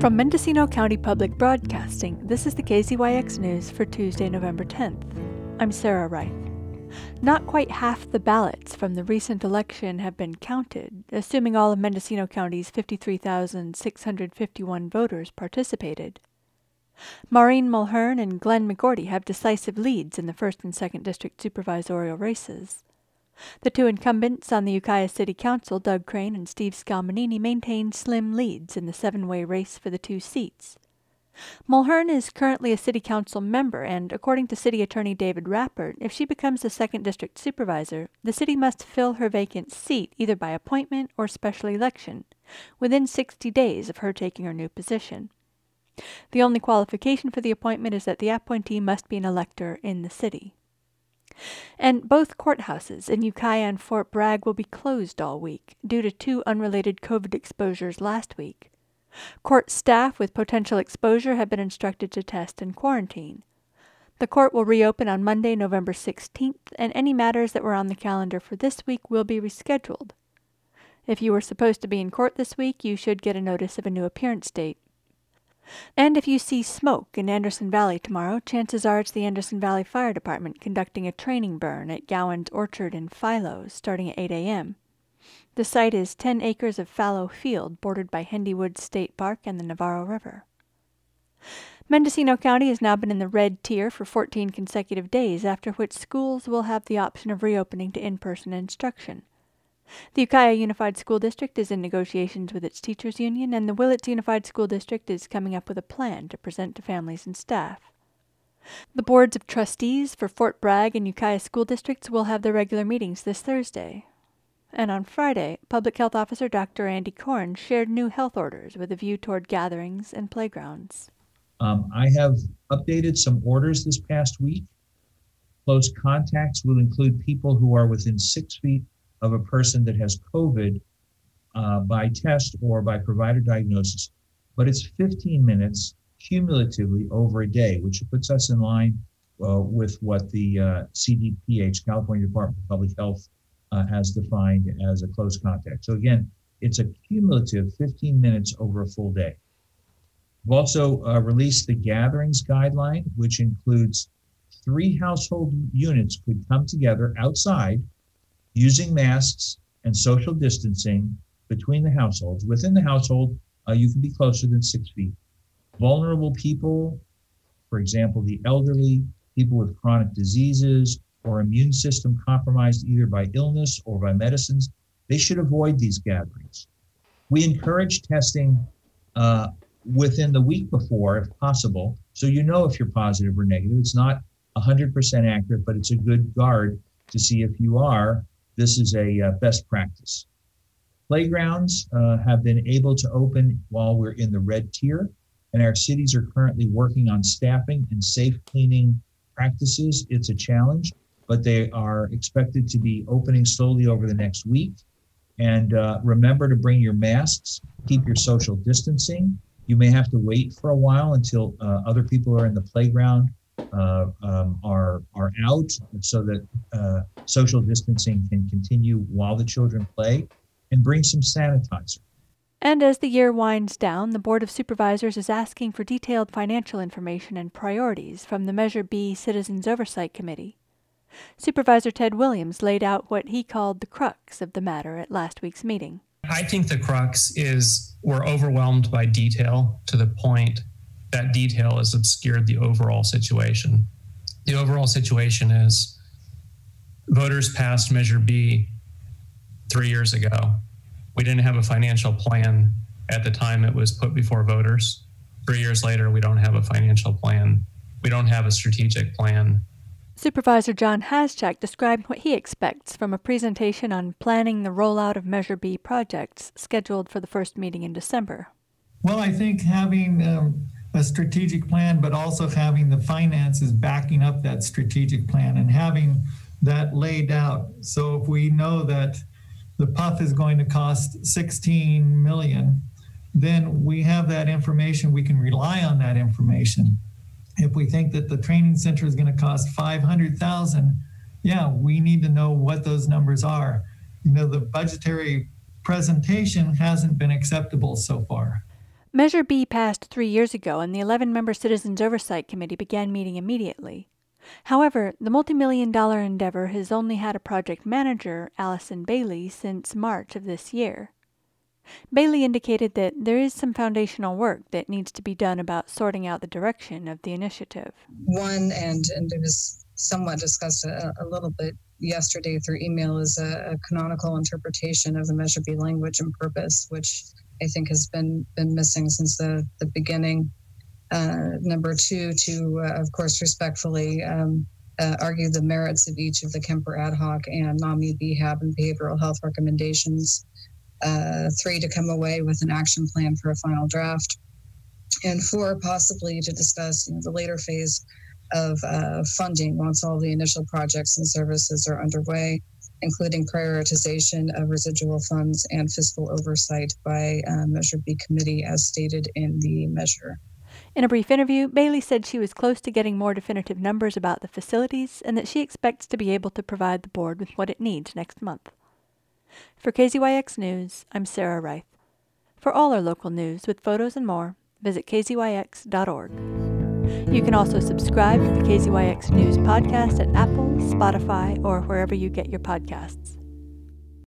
From Mendocino County Public Broadcasting, this is the KZYX News for Tuesday, November 10th. I'm Sarah Reith. Not quite half the ballots from the recent election have been counted, assuming all of Mendocino County's 53,651 voters participated. Maureen Mulhern and Glenn McGourty have decisive leads in the 1st and 2nd District supervisorial races. The two incumbents on the Ukiah City Council, Doug Crane and Steve Scalmanini, maintain slim leads in the seven way race for the two seats. Mulhern is currently a city council member, and according to city attorney David Rapport, if she becomes the second district supervisor, the city must fill her vacant seat either by appointment or special election within 60 days of her taking her new position. The only qualification for the appointment is that the appointee must be an elector in the city. And both courthouses in Ukiah and Fort Bragg will be closed all week due to two unrelated COVID exposures last week. Court staff with potential exposure have been instructed to test and quarantine. The court will reopen on Monday, November 16th, and any matters that were on the calendar for this week will be rescheduled. If you were supposed to be in court this week, you should get a notice of a new appearance date. And if you see smoke in Anderson Valley tomorrow, chances are it's the Anderson Valley Fire Department conducting a training burn at Gowan's Orchard in Philo starting at 8 a.m. The site is 10 acres of fallow field bordered by Hendy Woods State Park and the Navarro River. Mendocino County has now been in the red tier for 14 consecutive days, after which schools will have the option of reopening to in person instruction. The Ukiah Unified School District is in negotiations with its teachers union, and the Willits Unified School District is coming up with a plan to present to families and staff. The boards of trustees for Fort Bragg and Ukiah school districts will have their regular meetings this Thursday. And on Friday, Public Health Officer Dr. Andy Coren shared new health orders with a view toward gatherings and playgrounds. Um, I have updated some orders this past week. Close contacts will include people who are within six feet of a person that has COVID uh, by test or by provider diagnosis, but it's 15 minutes cumulatively over a day, which puts us in line uh, with what the uh, CDPH, California Department of Public Health, uh, has defined as a close contact. So again, it's a cumulative 15 minutes over a full day. We've also uh, released the gatherings guideline, which includes three household units could come together outside using masks and social distancing between the households. Within the household, uh, you can be closer than six feet. Vulnerable people, for example, the elderly, people with chronic diseases, or immune system compromised either by illness or by medicines, they should avoid these gatherings. We encourage testing uh, within the week before, if possible, so you know if you're positive or negative. It's not 100% accurate, but it's a good guard to see if you are this is a uh, best practice. Playgrounds uh, have been able to open while we're in the red tier, and our cities are currently working on staffing and safe cleaning practices. It's a challenge, but they are expected to be opening slowly over the next week. And uh, remember to bring your masks, keep your social distancing. You may have to wait for a while until uh, other people are in the playground uh, um, are are out so that uh, social distancing can continue while the children play, and bring some sanitizer. And as the year winds down, the Board of Supervisors is asking for detailed financial information and priorities from the Measure B Citizens Oversight Committee. Supervisor Ted Williams laid out what he called the crux of the matter at last week's meeting. I think the crux is we're overwhelmed by detail to the point that detail has obscured the overall situation. The overall situation is voters passed Measure B three years ago. We didn't have a financial plan at the time it was put before voters. Three years later, we don't have a financial plan. We don't have a strategic plan. Supervisor John Haschak described what he expects from a presentation on planning the rollout of Measure B projects scheduled for the first meeting in December. Well, I think having um, a strategic plan, but also having the finances backing up that strategic plan and having that laid out. So if we know that the puff is going to cost 16 million, then we have that information. We can rely on that information. If we think that the training center is going to cost 500,000, yeah, we need to know what those numbers are. You know, the budgetary presentation hasn't been acceptable so far. Measure B passed three years ago, and the 11 member Citizens Oversight Committee began meeting immediately. However, the multi-million dollar endeavor has only had a project manager, Allison Bailey, since March of this year. Bailey indicated that there is some foundational work that needs to be done about sorting out the direction of the initiative. One, and, and it was somewhat discussed a, a little bit yesterday through email, is a, a, canonical interpretation of the Measure B language and purpose, which I think has been, been missing since the, the beginning. Uh, number two, to, uh, of course, respectfully um, uh, argue the merits of each of the Kemper ad hoc and NAMI, BHAB, and behavioral health recommendations three to come away with an action plan for a final draft, and four possibly to discuss you know, the later phase of uh, funding once all the initial projects and services are underway, including prioritization of residual funds and fiscal oversight by uh, Measure B committee as stated in the measure. In a brief interview, Bailey said she was close to getting more definitive numbers about the facilities and that she expects to be able to provide the board with what it needs next month. For KZYX News, I'm Sarah Reith. For all our local news with photos and more, visit kzyx.org. You can also subscribe to the KZYX News podcast at Apple, Spotify, or wherever you get your podcasts.